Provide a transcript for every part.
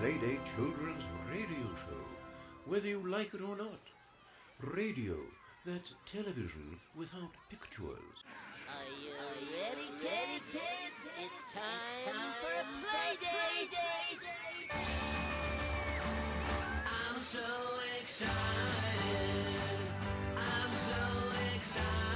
Playdate Children's Radio Show, whether you like it or not. Radio, that's television without pictures. Are you ready, kids? It's time for a playdate! I'm so excited. I'm so excited.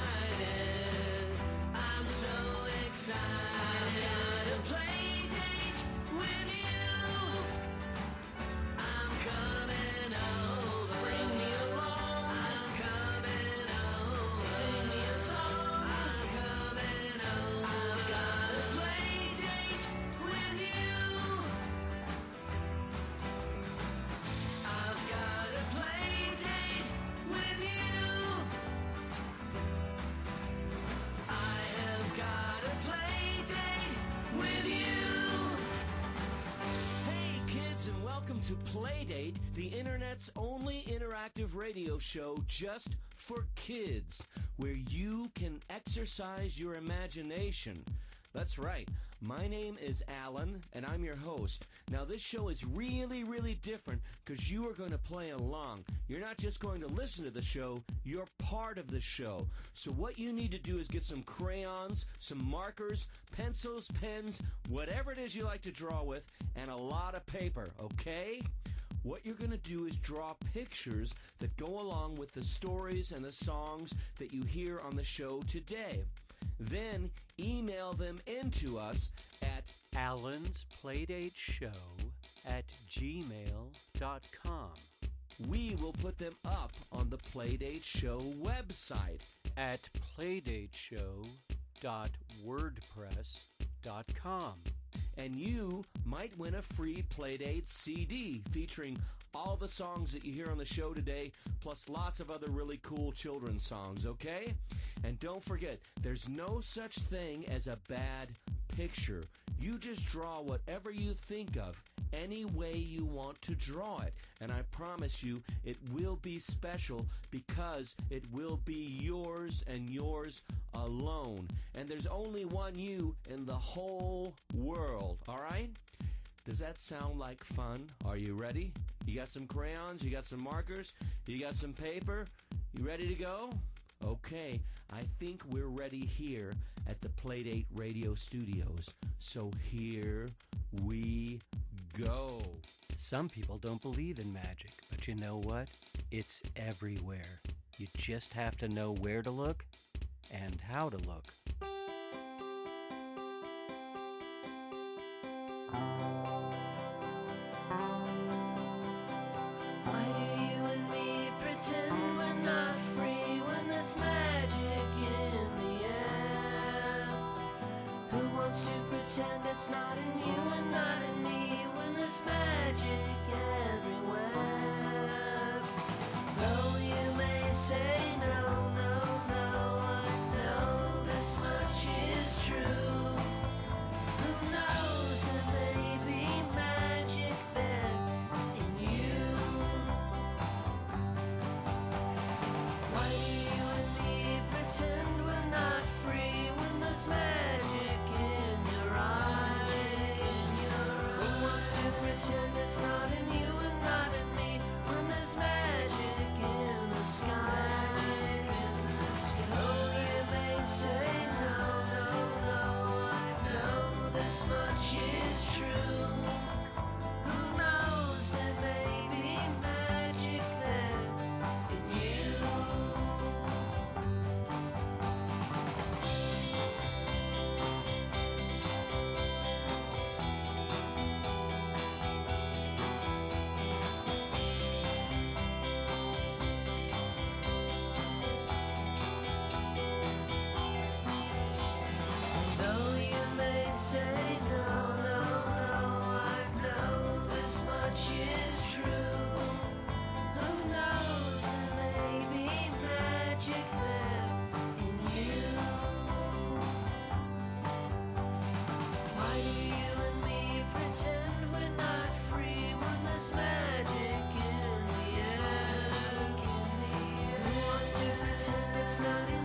Welcome to Playdate, the internet's only interactive radio show just for kids, where you can exercise your imagination. That's right. My name is Alan, and I'm your host. Now, this show is really, really different because you are going to play along. You're not just going to listen to the show, you're part of the show. So, what you need to do is get some crayons, some markers, pencils, pens, whatever it is you like to draw with, and a lot of paper, okay? What you're going to do is draw pictures that go along with the stories and the songs that you hear on the show today. Then email them into us at Alan's Playdate Show at gmail.com. we will put them up on the Playdate Show website. At playdateshow.wordpress.com. And you might win a free Playdate CD featuring all the songs that you hear on the show today, plus lots of other really cool children's songs, okay? And don't forget, there's no such thing as a bad picture. You just draw whatever you think of any way you want to draw it. And I promise you, it will be special because it will be yours and yours alone. And there's only one you in the whole world, all right? Does that sound like fun? Are you ready? You got some crayons? You got some markers? You got some paper? You ready to go? Okay, I think we're ready here at the Playdate Radio Studios. So here we go. Some people don't believe in magic, but you know what? It's everywhere. You just have to know where to look and how to look. It's not in you and not in me it's not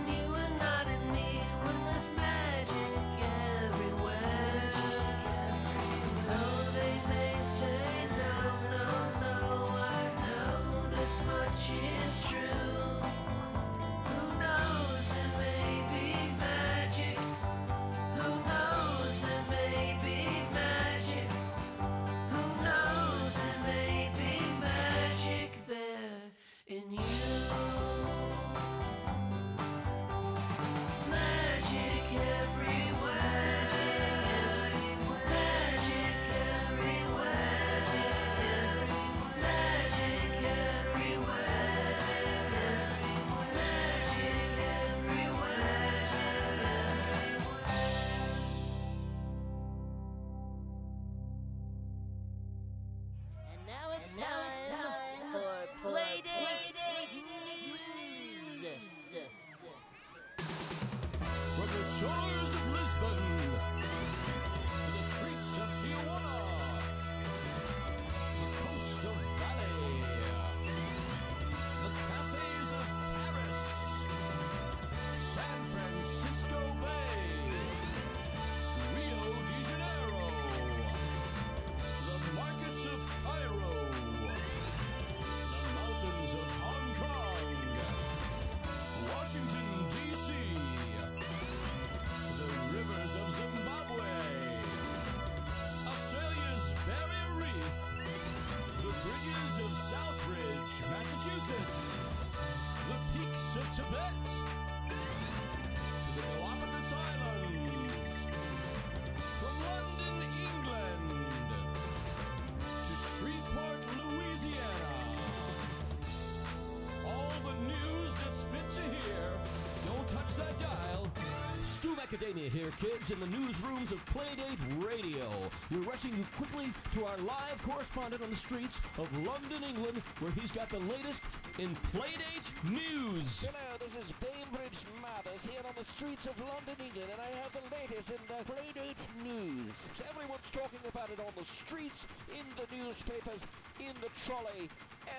Stu Macadamia here, kids, in the newsrooms of Playdate Radio. We're rushing you quickly to our live correspondent on the streets of London, England, where he's got the latest in Playdate news. Hello, this is Bainbridge Mathers here on the streets of London, England, and I have the latest in the Playdate news. Everyone's talking about it on the streets, in the newspapers, in the trolley,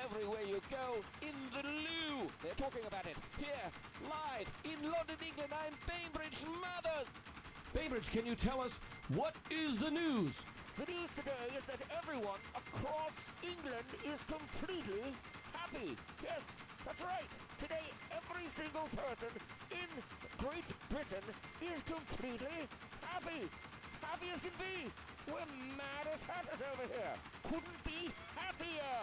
everywhere you go, in the loo. They're talking about it here, live, in London, England. I'm Bainbridge Mathers. Bainbridge, can you tell us what is the news? The news today is that everyone across England is completely happy. Yes, that's right. Today, every single person in Great Britain is completely happy. Happy as can be. We're mad as hatters over here. Couldn't be happier.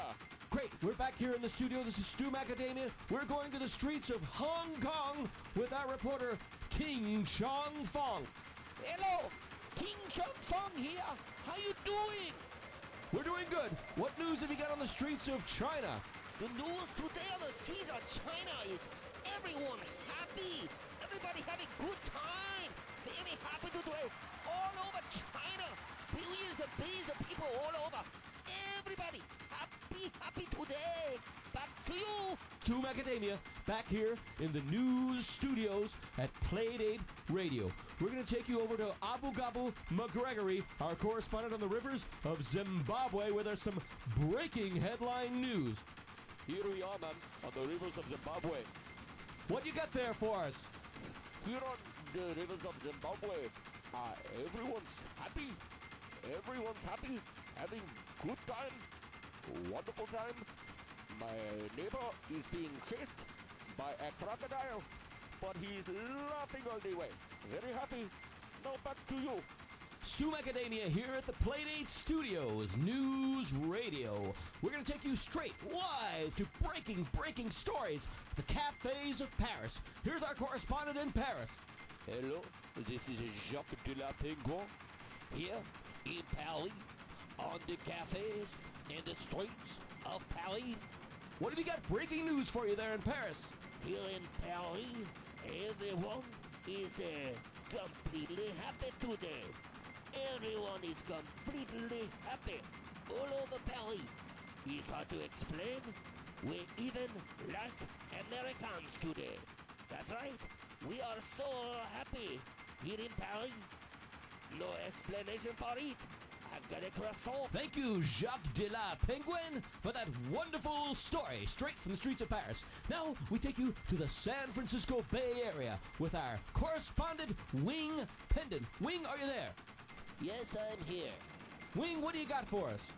Great, we're back here in the studio. This is Stu Macadamia. We're going to the streets of Hong Kong with our reporter, Ting Chong Fong. Hello, King Chong Fong here. How you doing? We're doing good. What news have you got on the streets of China? The news today on the streets of China is everyone happy. Everybody having good time. Very happy today. All over China. Billions and billions of people all over. Everybody happy, happy today. Back to you. Stu Macadamia back here in the news studios at Playdate Radio. We're going to take you over to Abu Gabu McGregory, our correspondent on the rivers of Zimbabwe, where there's some breaking headline news. Here we are, man, on the rivers of Zimbabwe. What you got there for us? Here on the rivers of Zimbabwe, uh, everyone's happy. Everyone's happy, having good time, wonderful time. My neighbor is being chased by a crocodile, but he's laughing all the way. Very happy. Now back to you. Stu Macadamia here at the Playdate Studios News Radio. We're going to take you straight live to breaking, breaking stories, the cafes of Paris. Here's our correspondent in Paris. Hello, this is Jacques de la Penguin here in Paris on the cafes and the streets of Paris. What have you got breaking news for you there in Paris? Here in Paris, everyone is uh, completely happy today. Everyone is completely happy all over Paris. It's hard to explain. We even like Americans today. That's right. We are so happy here in Paris. No explanation for it. I've got a croissant. Thank you, Jacques de la Penguin, for that wonderful story straight from the streets of Paris. Now we take you to the San Francisco Bay Area with our correspondent, Wing Pendon. Wing, are you there? Yes, I'm here. Wing, what do you got for us?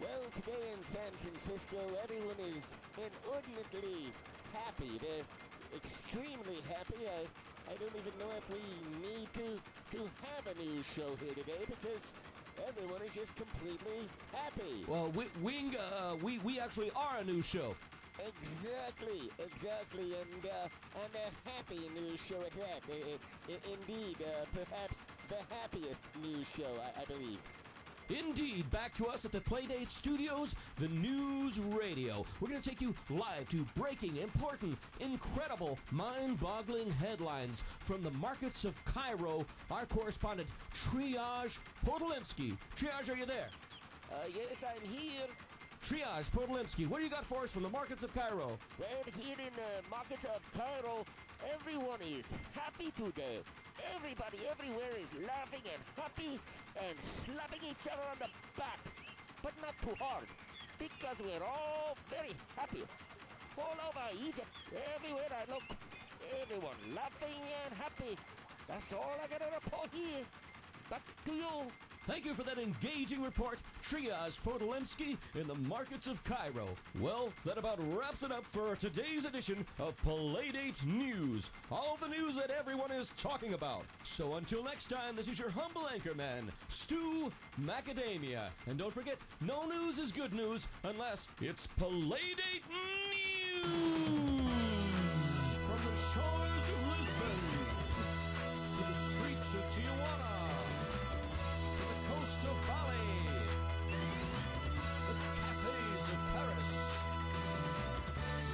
Well, today in San Francisco, everyone is inordinately happy. They're extremely happy. I, I don't even know if we need to, to have a new show here today because everyone is just completely happy. Well, Wi- Wing, uh, we, we actually are a new show. Exactly, exactly, and uh, and a happy news show at that. Indeed, uh, perhaps the happiest news show, I, I believe. Indeed, back to us at the Playdate Studios, the News Radio. We're going to take you live to breaking, important, incredible, mind boggling headlines from the markets of Cairo. Our correspondent, Triage Podolimsky. Triage, are you there? Uh, yes, I'm here. Triage Podolimsky, what do you got for us from the markets of Cairo? Well, here in the markets of Cairo, everyone is happy today. Everybody everywhere is laughing and happy and slapping each other on the back. But not too hard, because we're all very happy. All over Egypt, everywhere I look, everyone laughing and happy. That's all I got to report here. Back to you. Thank you for that engaging report, Triage Podolimsky in the markets of Cairo. Well, that about wraps it up for today's edition of Playdate News. All the news that everyone is talking about. So until next time, this is your humble anchorman, Stu Macadamia. And don't forget, no news is good news unless it's Playdate News! From the shores of Lisbon to the streets of Tijuana coast of Bali, the cafes of Paris,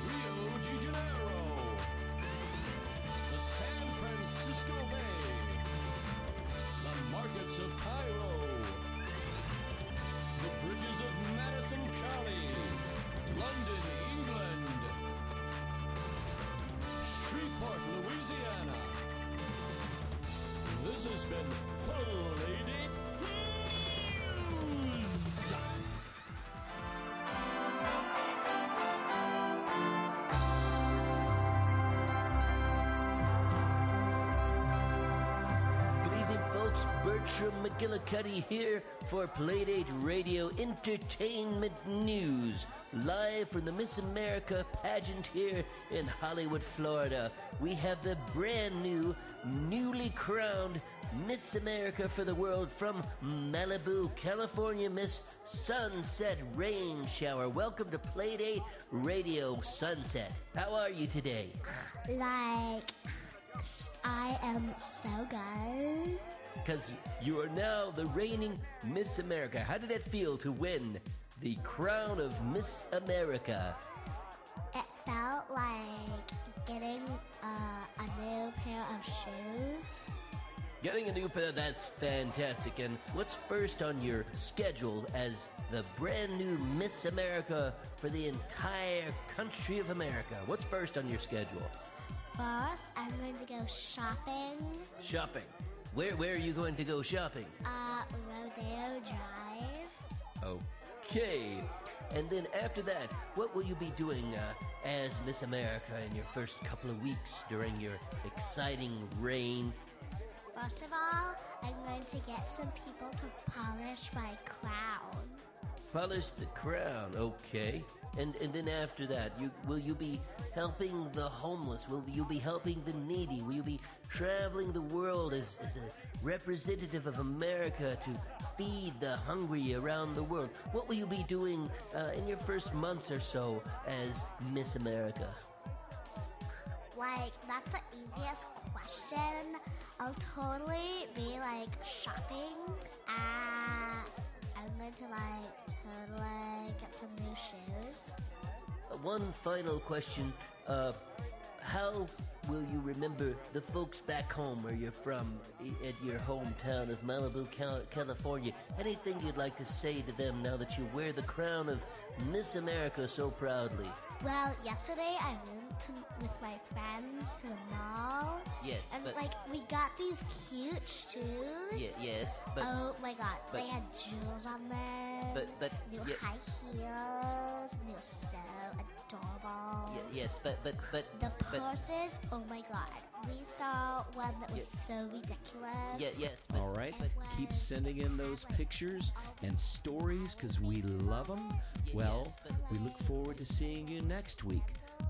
Rio de Janeiro, the San Francisco Bay, the markets of Cairo, the bridges of Madison County, London, England, Shreveport, Louisiana. This has been Playdate Bertram McGillicuddy here for Playdate Radio Entertainment News. Live from the Miss America pageant here in Hollywood, Florida. We have the brand new, newly crowned Miss America for the world from Malibu, California, Miss Sunset Rain Shower. Welcome to Playdate Radio Sunset. How are you today? Like, I am so good. Because you are now the reigning Miss America. How did it feel to win the crown of Miss America? It felt like getting uh, a new pair of shoes. Getting a new pair, that's fantastic. And what's first on your schedule as the brand new Miss America for the entire country of America? What's first on your schedule? First, I'm going to go shopping. Shopping. Where, where are you going to go shopping? Uh, Rodeo Drive. Okay. And then after that, what will you be doing uh, as Miss America in your first couple of weeks during your exciting reign? First of all, I'm going to get some people to polish my crown. Polish the crown, okay. And and then after that, you will you be helping the homeless? Will you be helping the needy? Will you be traveling the world as, as a representative of America to feed the hungry around the world? What will you be doing uh, in your first months or so as Miss America? Like, that's the easiest question. I'll totally be like shopping. Uh, I'm going to like get some new shoes. One final question. Uh, how will you remember the folks back home where you're from, at your hometown of Malibu, California? Anything you'd like to say to them now that you wear the crown of Miss America so proudly? Well, yesterday I went to, with my friends to the mall. Yes, And but- like we got these cute shoes. Yeah, yes, but oh my god, but- they had jewels on them. But- but- new yeah. high heels. And they were so adorable. y- yes, but but but The but purses, oh my god. We saw one that was so ridiculous. yeah, yes, but All right. But- Keep sending in those pictures and stories because we love them. Well, we look forward to seeing you next week.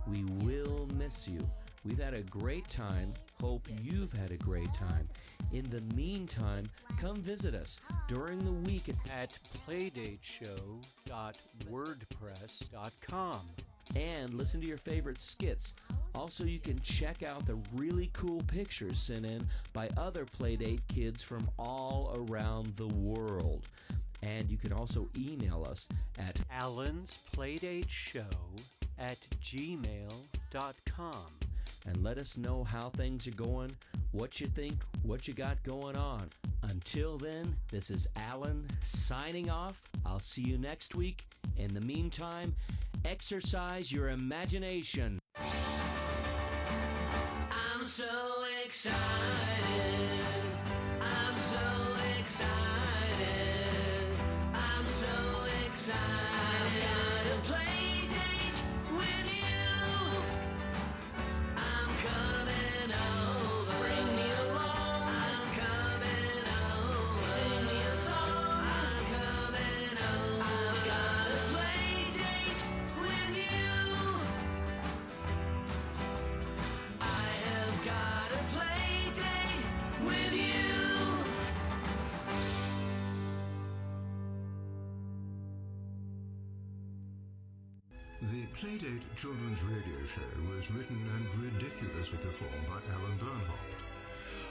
We will miss you. We've had a great time. Hope you've had a great time. In the meantime, come visit us during the week at At playdateshow.wordpress.com. and listen to your favorite skits. Also, you can check out the really cool pictures sent in by other Playdate kids from all around the world. And you can also email us at Alan's Playdate Show at gmail.com. and let us know how things are going, what you think, what you got going on. Until then, this is Alan signing off. I'll see you next week. In the meantime, exercise your imagination. I'm so excited. I'm so excited. I'm so excited. Playdate children's radio show was written and ridiculously performed by Alan Bernhoft.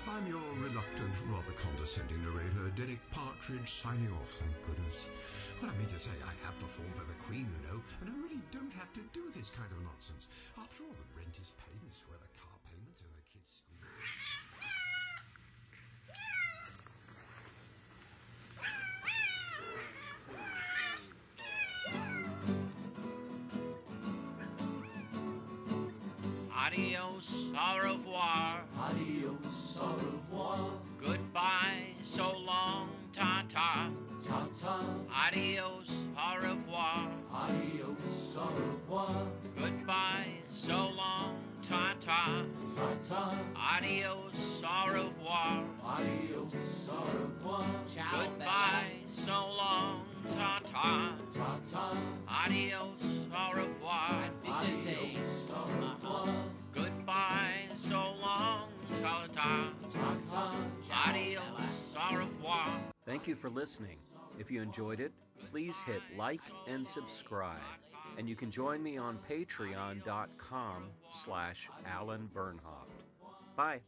I'm your reluctant, rather condescending narrator, Derek Partridge, signing off, thank goodness. Well, I mean to say, I have performed for the Queen, you know, and I really don't have to do this kind of nonsense. After all, the rent is paid, and so are the Adios, au revoir. Adios, au revoir. Goodbye, so long, ta ta. Ta ta. Adios, au revoir. Adios, au revoir. Goodbye, so long, ta ta. Ta ta. Adios, au revoir. Adios, au revoir. Goodbye, so long, ta ta. Ta ta. Adios, au revoir. Adios, au revoir. Goodbye, so long. Adios, au revoir. Thank you for listening. If you enjoyed it, please hit like and subscribe. And you can join me on patreon.com slash Alan Bernhoft. Bye.